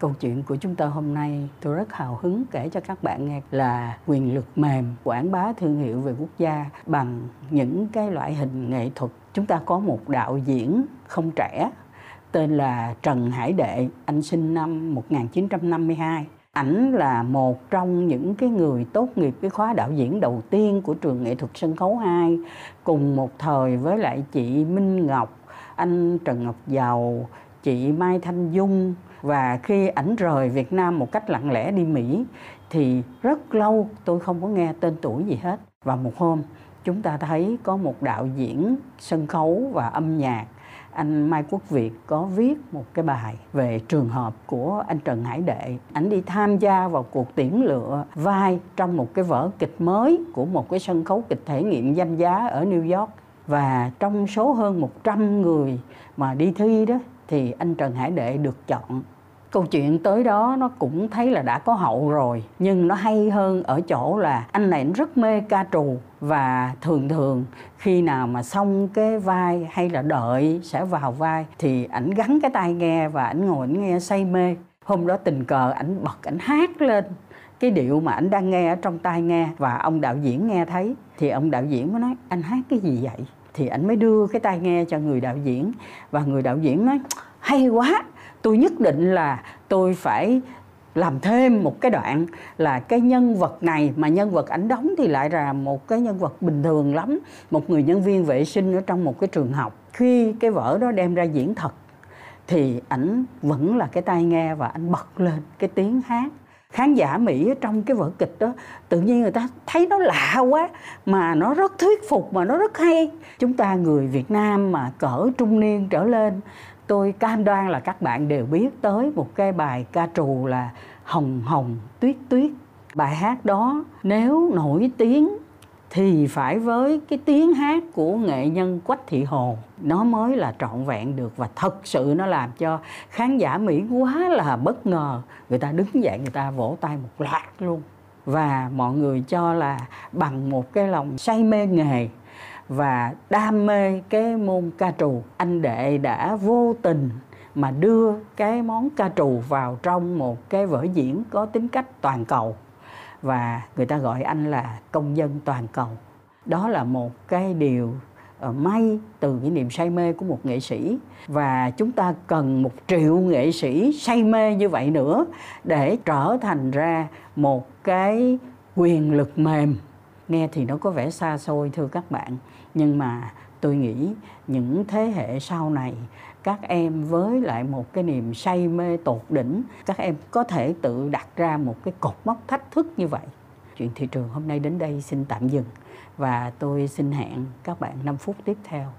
Câu chuyện của chúng ta hôm nay tôi rất hào hứng kể cho các bạn nghe là quyền lực mềm quảng bá thương hiệu về quốc gia bằng những cái loại hình nghệ thuật. Chúng ta có một đạo diễn không trẻ tên là Trần Hải Đệ, anh sinh năm 1952. Ảnh là một trong những cái người tốt nghiệp cái khóa đạo diễn đầu tiên của trường nghệ thuật sân khấu 2 cùng một thời với lại chị Minh Ngọc, anh Trần Ngọc Giàu, chị Mai Thanh Dung và khi ảnh rời Việt Nam một cách lặng lẽ đi Mỹ, thì rất lâu tôi không có nghe tên tuổi gì hết và một hôm, chúng ta thấy có một đạo diễn sân khấu và âm nhạc anh Mai Quốc Việt có viết một cái bài về trường hợp của anh Trần Hải Đệ. Anh đi tham gia vào cuộc tuyển lựa vai trong một cái vở kịch mới của một cái sân khấu kịch thể nghiệm danh giá ở New York. Và trong số hơn 100 người mà đi thi đó thì anh Trần Hải Đệ được chọn. Câu chuyện tới đó nó cũng thấy là đã có hậu rồi, nhưng nó hay hơn ở chỗ là anh này rất mê ca trù và thường thường khi nào mà xong cái vai hay là đợi sẽ vào vai thì ảnh gắn cái tai nghe và ảnh ngồi ảnh nghe say mê. Hôm đó tình cờ ảnh bật, ảnh hát lên cái điệu mà ảnh đang nghe ở trong tai nghe và ông đạo diễn nghe thấy thì ông đạo diễn mới nói, anh hát cái gì vậy? Thì ảnh mới đưa cái tai nghe cho người đạo diễn. Và người đạo diễn nói, hay quá, tôi nhất định là tôi phải làm thêm một cái đoạn là cái nhân vật này mà nhân vật ảnh đóng thì lại là một cái nhân vật bình thường lắm, một người nhân viên vệ sinh ở trong một cái trường học. Khi cái vở đó đem ra diễn thật thì ảnh vẫn là cái tai nghe và ảnh bật lên, cái tiếng hát khán giả mỹ ở trong cái vở kịch đó, tự nhiên người ta thấy nó lạ quá, mà nó rất thuyết phục, mà nó rất hay. Chúng ta người việt nam mà cỡ trung niên trở lên, tôi cam đoan là các bạn đều biết tới một cái bài ca trù là hồng hồng tuyết tuyết. Bài hát đó nếu nổi tiếng thì phải với cái tiếng hát của nghệ nhân quách thị hồ, nó mới là trọn vẹn được và thật sự nó làm cho khán giả mỹ quá là bất ngờ. Người ta đứng dậy, người ta vỗ tay một loạt luôn. Và mọi người cho là bằng một cái lòng say mê nghề và đam mê cái môn ca trù. Anh đệ đã vô tình mà đưa cái món ca trù vào trong một cái vở diễn có tính cách toàn cầu và người ta gọi anh là công dân toàn cầu. Đó là một cái điều ờ, may từ cái niềm say mê của một nghệ sĩ. Và chúng ta cần một triệu nghệ sĩ say mê như vậy nữa để trở thành ra một cái quyền lực mềm. Nghe thì nó có vẻ xa xôi, thưa các bạn, nhưng mà tôi nghĩ những thế hệ sau này, các em với lại một cái niềm say mê tột đỉnh, các em có thể tự đặt ra một cái cột mốc thách thức như vậy chuyện thị trường hôm nay đến đây xin tạm dừng và tôi xin hẹn các bạn 5 phút tiếp theo.